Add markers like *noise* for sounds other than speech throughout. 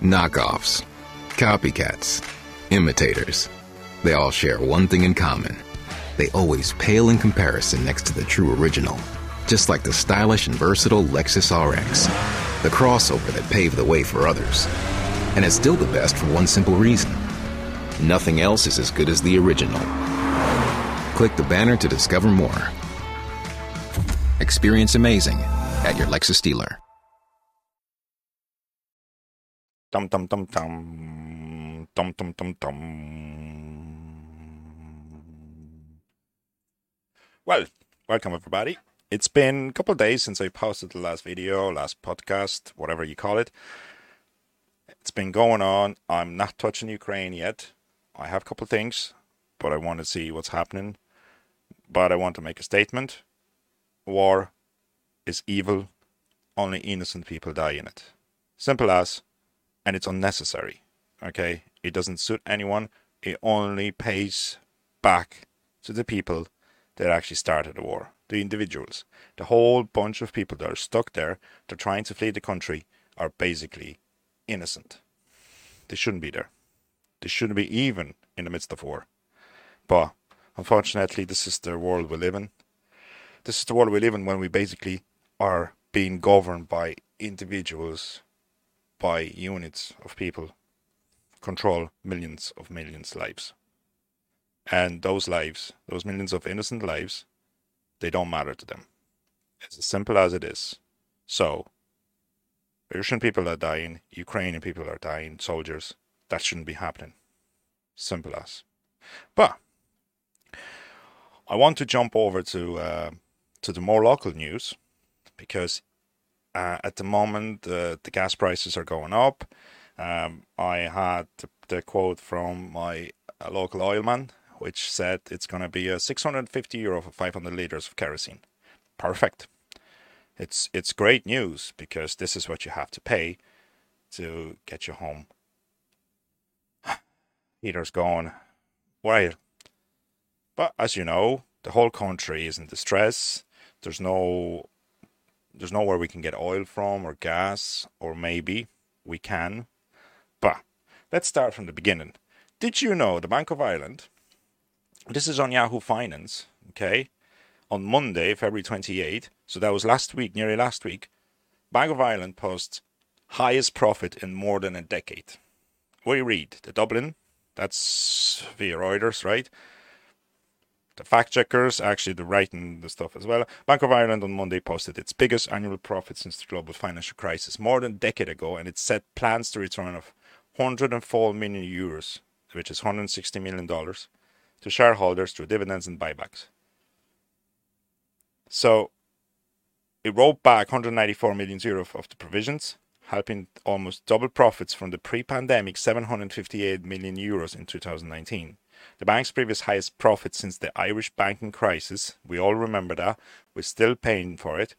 Knockoffs, copycats, imitators. They all share one thing in common. They always pale in comparison next to the true original. Just like the stylish and versatile Lexus RX, the crossover that paved the way for others. And it's still the best for one simple reason. Nothing else is as good as the original. Click the banner to discover more. Experience amazing at your Lexus dealer. Dum dum dum dum dum dum dum dum. Well, welcome everybody. It's been a couple days since I posted the last video, last podcast, whatever you call it. It's been going on. I'm not touching Ukraine yet. I have a couple things, but I want to see what's happening. But I want to make a statement. War is evil. Only innocent people die in it. Simple as and it's unnecessary. Okay, it doesn't suit anyone. It only pays back to the people that actually started the war, the individuals. The whole bunch of people that are stuck there, they're trying to flee the country, are basically innocent. They shouldn't be there. They shouldn't be even in the midst of war. But unfortunately, this is the world we live in. This is the world we live in when we basically are being governed by individuals by units of people control millions of millions lives. And those lives, those millions of innocent lives, they don't matter to them. It's as simple as it is. So, Russian people are dying, Ukrainian people are dying, soldiers. That shouldn't be happening. Simple as. But I want to jump over to uh, to the more local news because uh, at the moment, uh, the gas prices are going up. Um, I had the, quote from my uh, local oilman, which said it's going to be a 650 euro for 500 liters of kerosene. Perfect. It's it's great news because this is what you have to pay to get your home *sighs* heaters going. Right. But as you know, the whole country is in distress. There's no there's nowhere we can get oil from or gas, or maybe we can. But let's start from the beginning. Did you know the Bank of Ireland? This is on Yahoo Finance, okay? On Monday, February 28, so that was last week, nearly last week, Bank of Ireland posts highest profit in more than a decade. We read the Dublin, that's via Reuters, right? The fact checkers, actually, they're writing the stuff as well. Bank of Ireland on Monday posted its biggest annual profit since the global financial crisis, more than a decade ago, and it set plans to return of 104 million euros, which is 160 million dollars, to shareholders through dividends and buybacks. So, it wrote back 194 million euro of the provisions, helping almost double profits from the pre-pandemic 758 million euros in 2019. The bank's previous highest profit since the Irish banking crisis, we all remember that, we're still paying for it,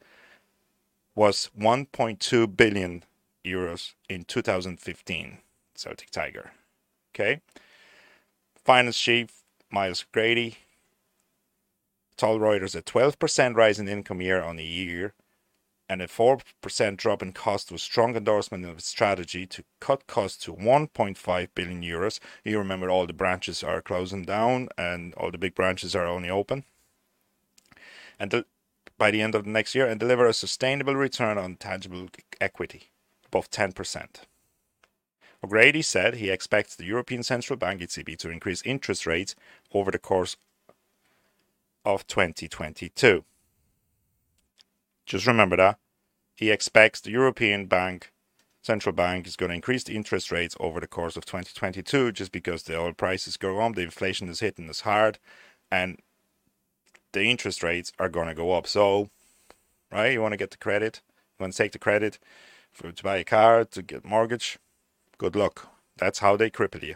was 1.2 billion euros in 2015. Celtic Tiger. Okay. Finance chief Myles O'Grady told Reuters a 12% rise in income year on year and a 4% drop in cost was strong endorsement of its strategy to cut costs to 1.5 billion euros. You remember all the branches are closing down and all the big branches are only open. And by the end of the next year, and deliver a sustainable return on tangible equity above 10%. O'Grady said he expects the European Central Bank ECB to increase interest rates over the course of 2022. Just remember that. He expects the European Bank, Central Bank, is going to increase the interest rates over the course of 2022 just because the oil prices go up, the inflation is hitting us hard, and the interest rates are going to go up. So, right, you want to get the credit, you want to take the credit for, to buy a car, to get mortgage, good luck. That's how they cripple you.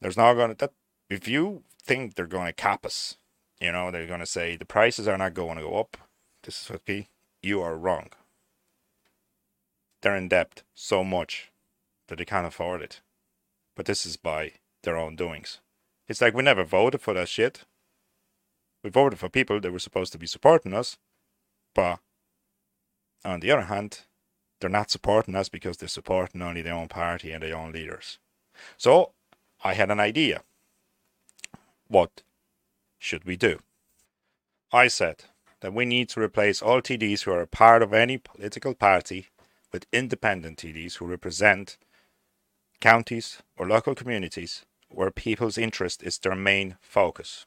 There's not going to, that, if you think they're going to cap us, you know, they're going to say the prices are not going to go up this is okay, you are wrong. They're in debt so much that they can't afford it. But this is by their own doings. It's like we never voted for that shit. We voted for people that were supposed to be supporting us, but on the other hand, they're not supporting us because they're supporting only their own party and their own leaders. So I had an idea. What should we do? I said that we need to replace all TDs who are a part of any political party with independent TDs who represent counties or local communities where people's interest is their main focus.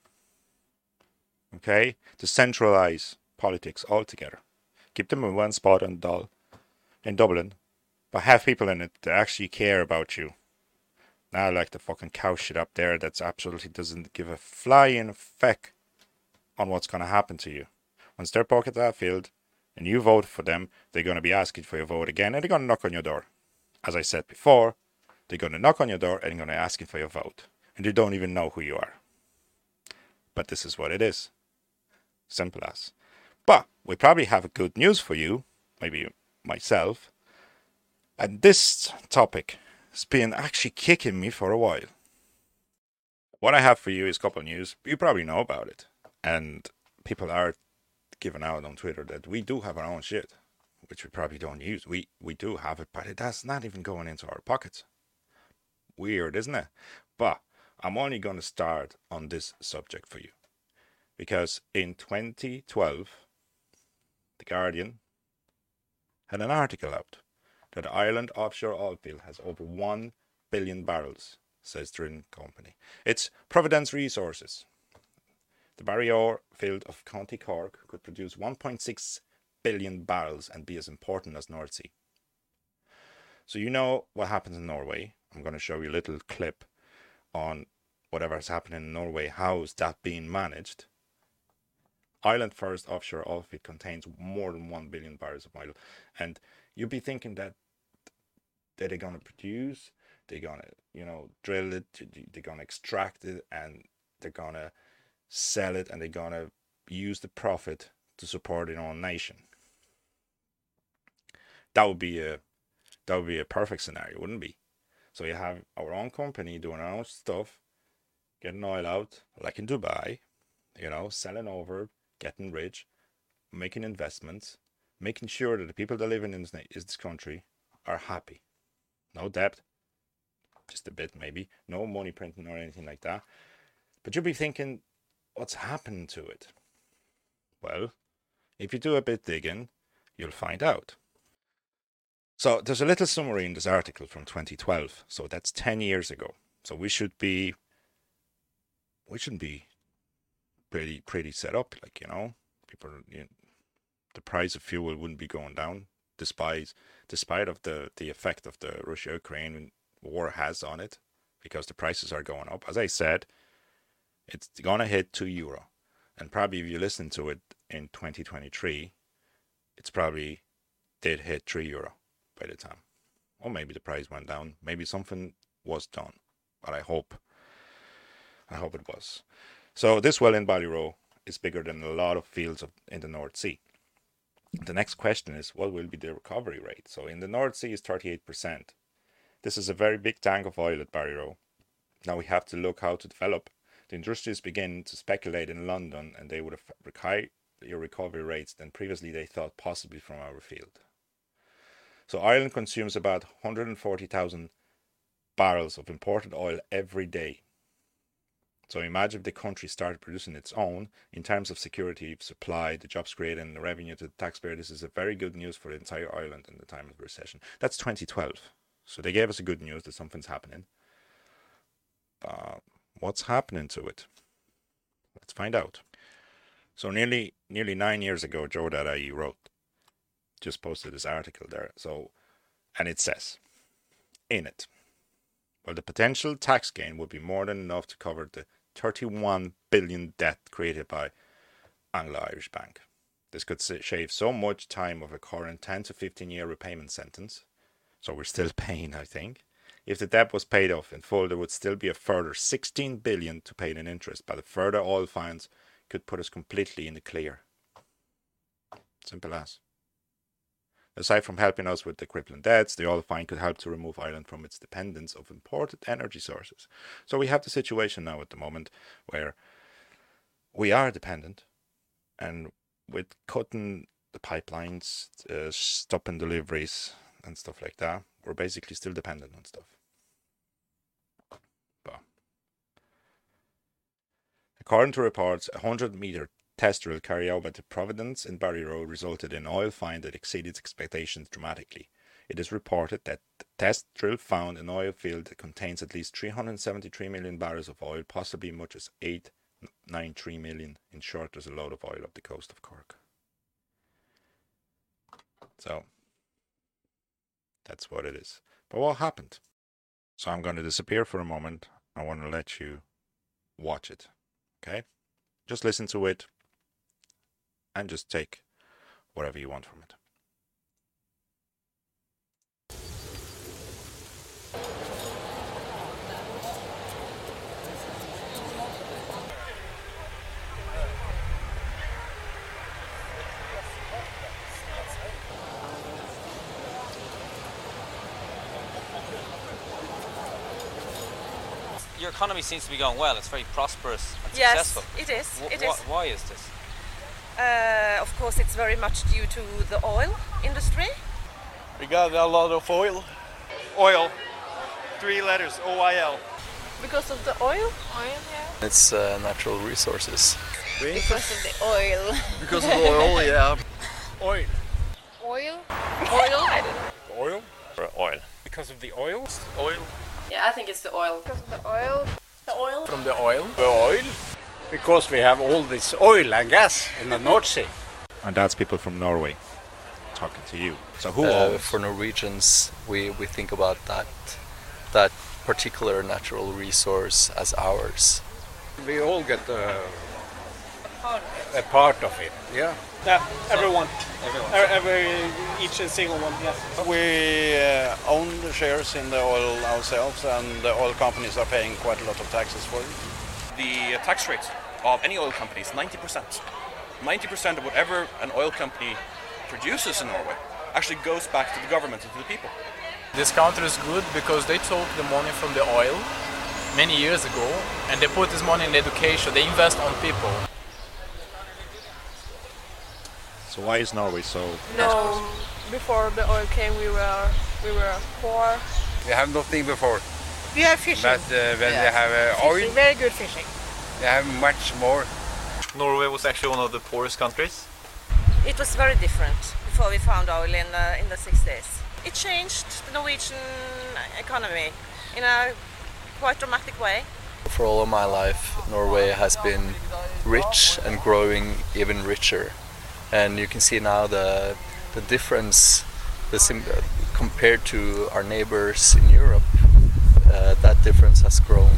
Okay? To centralize politics altogether. Keep them in one spot in, Dull, in Dublin, but have people in it that actually care about you. Not like the fucking cow shit up there that's absolutely doesn't give a flying feck on what's going to happen to you. Once they're pocket that field and you vote for them, they're going to be asking for your vote again and they're going to knock on your door. As I said before, they're going to knock on your door and they're going to ask you for your vote. And they don't even know who you are. But this is what it is. Simple as. But we probably have good news for you, maybe myself. And this topic has been actually kicking me for a while. What I have for you is a couple news. You probably know about it. And people are giving out on Twitter that we do have our own shit, which we probably don't use. We we do have it, but it that's not even going into our pockets. Weird, isn't it? But I'm only going to start on this subject for you. Because in 2012, The Guardian had an article out that Ireland offshore oil field has over 1 billion barrels, says Drilling Company. It's Providence Resources. The Barryroe field of County Cork could produce 1.6 billion barrels and be as important as North Sea. So you know what happens in Norway. I'm going to show you a little clip on whatever happening in Norway. How is that being managed? Ireland First offshore oil contains more than 1 billion barrels of oil. And you'd be thinking that that they're going to produce, they're going to, you know, drill it, they're going to extract it, and they're going to sell it, and they're to use the profit to support their own nation. That would be a that would be a perfect scenario, wouldn't it be? So you have our own company doing our own stuff, getting oil out, like in Dubai, you know, selling over, getting rich, making investments, making sure that the people that live in this, this country are happy. No debt, just a bit maybe, no money printing or anything like that. But you'll be thinking, what's happened to it? Well, if you do a bit digging, you'll find out. So there's a little summary in this article from 2012. So that's 10 years ago. So we should be, we shouldn't be pretty pretty set up. Like you know, people, you know, the price of fuel wouldn't be going down despite despite of the the effect of the Russia Ukraine war has on it, because the prices are going up. As I said, it's gonna hit two euro, and probably if you listen to it in 2023, it's probably did hit three euro by the time, or maybe the price went down. Maybe something was done, but I hope I hope it was. So this well in Barryroe is bigger than a lot of fields of, in the North Sea. The next question is what will be the recovery rate? So in the North Sea is 38%. This is a very big tank of oil at Barryroe. Now we have to look how to develop. The industries begin to speculate in London and they would have higher recovery rates than previously they thought possibly from our field. So Ireland consumes about 140,000 barrels of imported oil every day so imagine if the country started producing its own in terms of security of supply, the jobs created, and the revenue to the taxpayer. This is a very good news for the entire island in the time of recession. That's 2012. So they gave us a good news that something's happening. Uh, what's happening to it? Let's find out. So nearly nearly nine years ago, Joe.ie wrote, just posted this article there. So, and it says, in it, well, the potential tax gain would be more than enough to cover the 31 billion debt created by Anglo Irish Bank. This could shave so much time of a current 10 to 15 year repayment sentence. So we're still *laughs* paying, I think. If the debt was paid off in full, there would still be a further 16 billion to pay in interest, but the further oil fines could put us completely in the clear. Simple as. Aside from helping us with the crippling debts, the oil fine could help to remove Ireland from its dependence of imported energy sources. So we have the situation now at the moment where we are dependent, and with cutting the pipelines, uh, stopping deliveries, and stuff like that, we're basically still dependent on stuff. But according to reports, a 100 meter test drill carried out by the Providence and Barryroe resulted in oil find that exceeded expectations dramatically. It is reported that the test drill found an oil field that contains at least 373 million barrels of oil, possibly much as 893 million. In short, there's a load of oil up the coast of Cork. So that's what it is. But what happened? So I'm going to disappear for a moment. I want to let you watch it. Okay? Just listen to it and just take whatever you want from it. Your economy seems to be going well. It's very prosperous and Yes, successful. it is. Wh- It wh- Why is this? Uh, of course, it's very much due to the oil industry. We got a lot of oil. Oil. Three letters. O I L. Because of the oil? Oil, yeah. It's uh, natural resources. Because of the oil. *laughs* Because of the oil, yeah. Oil. Oil? Oil? *laughs* I don't know. Oil. Oil. Because of the oil. Oil. Yeah, I think it's the oil. Because of the oil. The oil? From the oil. The oil. Because we have all this oil and gas in the North Sea. And that's people from Norway talking to you. So who Uh, owns? for Norwegians, we, we think about that that particular natural resource as ours. We all get uh, a part of it. Yeah. Yeah, everyone. Everyone. Every, each and single one, yes. We uh, own the shares in the oil ourselves, and the oil companies are paying quite a lot of taxes for it. the tax rate of any oil company is 90%. 90% of whatever an oil company produces in Norway actually goes back to the government and to the people. This country is good because they took the money from the oil many years ago and they put this money in education. They invest on people. So why is Norway so? No, before the oil came, we were we were poor. We have nothing before, We have fishing. but uh, when we have uh, oil, Fishing, very good fishing. we have much more. Norway was actually one of the poorest countries. It was very different before we found oil in the, in the 60s. It changed the Norwegian economy in a quite dramatic way. For all of my life, Norway has been rich and growing even richer. And you can see now the, the difference the sim- compared to our neighbors in Europe, uh, that difference has grown.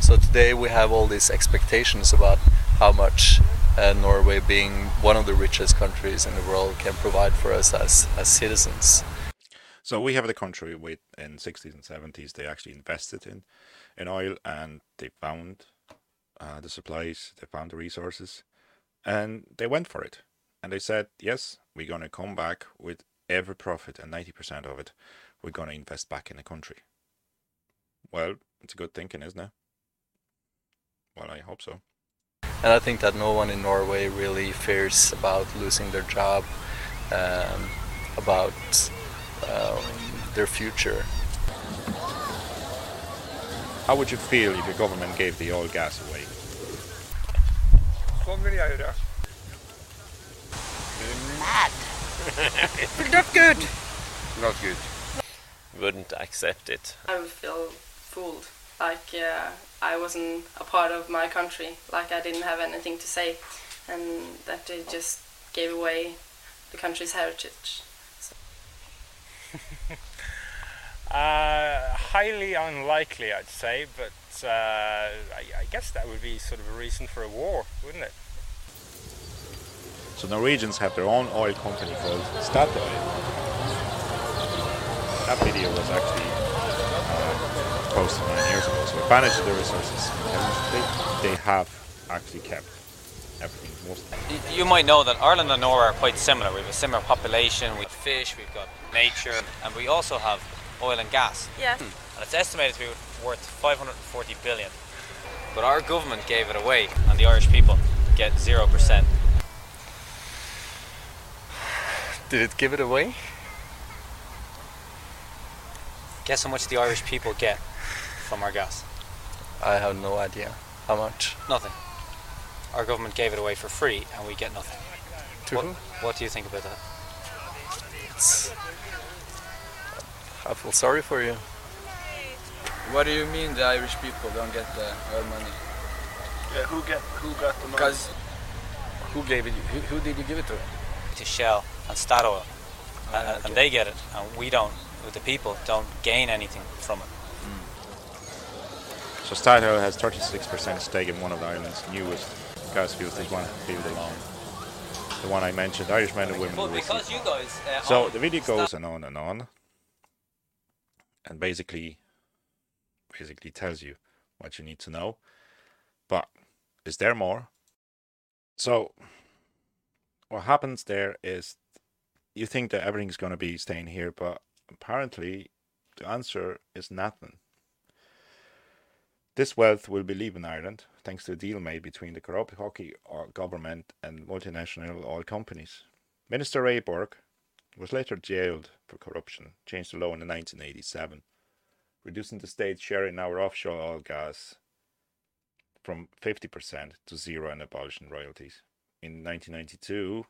So today we have all these expectations about how much uh, Norway, being one of the richest countries in the world, can provide for us as, as citizens. So we have the country with in 60s and 70s they actually invested in in oil and they found uh, the supplies, they found the resources, and they went for it. And they said, yes, we're going to come back with every profit and 90% of it, we're going to invest back in the country. Well, it's a good thinking, isn't it? Well, I hope so. And I think that no one in Norway really fears about losing their job, um, about um, their future. How would you feel if your government gave the oil gas away? Sånn vil jeg gjøre. *laughs* Not good. Not good. Wouldn't accept it. I would feel fooled, like uh, I wasn't a part of my country, like I didn't have anything to say, and that they just gave away the country's heritage. *laughs* Uh, highly unlikely, I'd say, but uh, I, I guess that would be sort of a reason for a war, wouldn't it? So Norwegians have their own oil company called Statoil. That video was actually uh, posted nine years ago. So they managed the resources. And they, they have actually kept everything. Most You might know that Ireland and Norway are quite similar. We have a similar population, we have fish, we've got nature, and we also have oil and gas. Yes. And it's estimated to be worth 540 billion. But our government gave it away, and the Irish people get 0%. Did it give it away? Guess how much the Irish people get from our gas? I have no idea how much. Nothing. Our government gave it away for free, and we get nothing. To what, who? what do you think about that? It's, I feel sorry for you. What do you mean the Irish people don't get the our money? Yeah, who get who got the money? Because who gave it? Who, who did you give it to? To Shell and Statoil, Ah, and, okay. and they get it, and we don't. The people don't gain anything from it. So Statoil has 36% stake in one of the island's newest gas fields, the one field along. The one I mentioned, Irish men and women. But because you guys, uh, So the video goes on and on and on, and basically, basically tells you what you need to know. But is there more? So what happens there is you think that everything's going to be staying here, but apparently the answer is nothing. This wealth will be leaving Ireland thanks to a deal made between the corrupt Haughey uh, government and multinational oil companies. Minister Ray Burke was later jailed for corruption, changed the law in 1987, reducing the state's share in our offshore oil gas from 50% to zero and abolishing royalties. In 1992,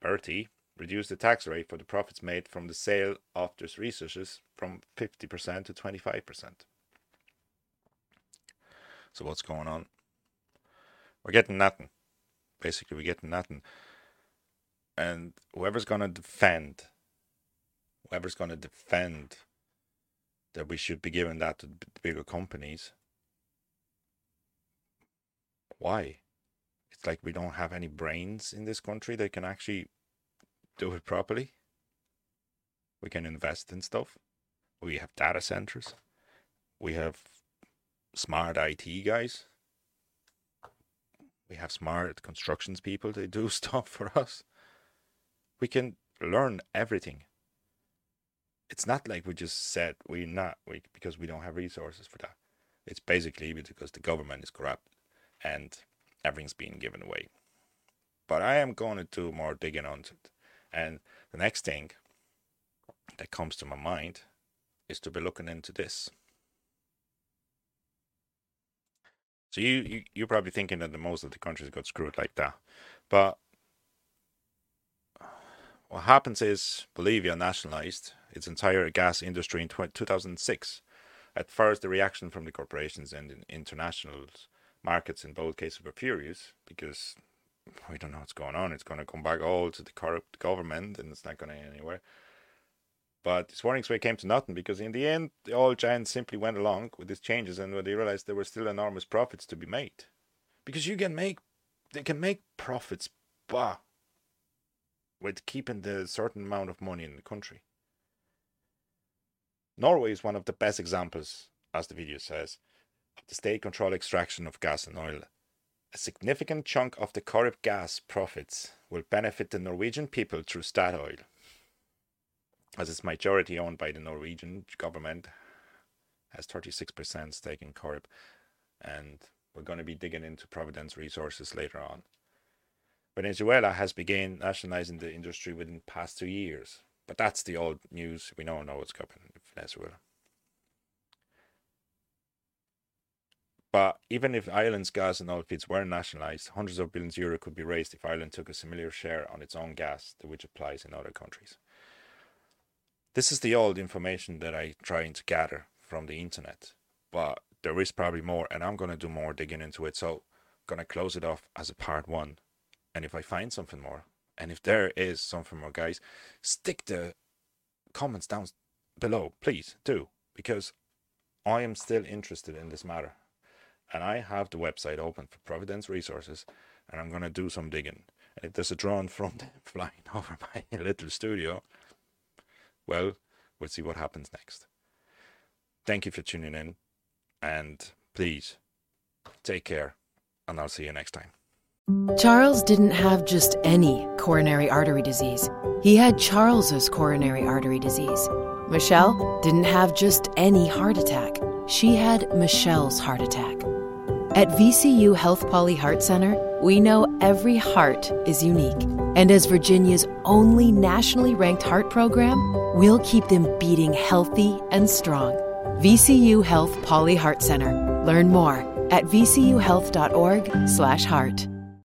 Bertie reduced the tax rate for the profits made from the sale of these resources from 50% to 25%. So what's going on? We're getting nothing. Basically, we're getting nothing. And whoever's going to defend, whoever's going to defend that we should be giving that to bigger companies, why? It's like we don't have any brains in this country that can actually do it properly. We can invest in stuff. We have data centers. We have smart IT guys. We have smart constructions people. They do *laughs* stuff for us. We can learn everything. It's not like we just said we're not we because we don't have resources for that. It's basically because the government is corrupt and everything's being given away. But I am going to do more digging on it. And the next thing that comes to my mind is to be looking into this. So you, you you're probably thinking that the most of the countries got screwed like that, but what happens is Bolivia nationalized its entire gas industry in 2006. At first, the reaction from the corporations and in international markets in both cases were furious because we don't know what's going on. It's going to come back all to the corrupt government and it's not going anywhere. But this warnings way came to nothing because in the end, the oil giants simply went along with these changes and when they realized there were still enormous profits to be made. Because you can make, they can make profits, bah, with keeping the certain amount of money in the country. Norway is one of the best examples, as the video says, of the state controlled extraction of gas and oil. A significant chunk of the Corrib gas profits will benefit the Norwegian people through Statoil, as it's majority owned by the Norwegian government, has 36% stake in Corrib, and we're going to be digging into Providence resources later on. Venezuela has begun nationalizing the industry within the past two years, but that's the old news. We don't know what's coming in Venezuela. But even if Ireland's gas and oil fields were nationalized, hundreds of billions euro could be raised if Ireland took a similar share on its own gas to which applies in other countries. This is the old information that I'm trying to gather from the internet, but there is probably more, and I'm gonna do more digging into it. So, I'm gonna close it off as a part one, and if I find something more, and if there is something more, guys, stick the comments down below, please do, because I am still interested in this matter, and I have the website open for Providence Resources, and I'm gonna do some digging. And if there's a drone from them *laughs* flying over my *laughs* little studio, well, we'll see what happens next. Thank you for tuning in, and please take care, and I'll see you next time. Charles didn't have just any coronary artery disease. He had Charles's coronary artery disease. Michelle didn't have just any heart attack. She had Michelle's heart attack. At VCU Health Pauley Heart Center, we know every heart is unique. And as Virginia's only nationally ranked heart program, we'll keep them beating healthy and strong. VCU Health Pauley Heart Center. Learn more at vcuhealth.org/heart.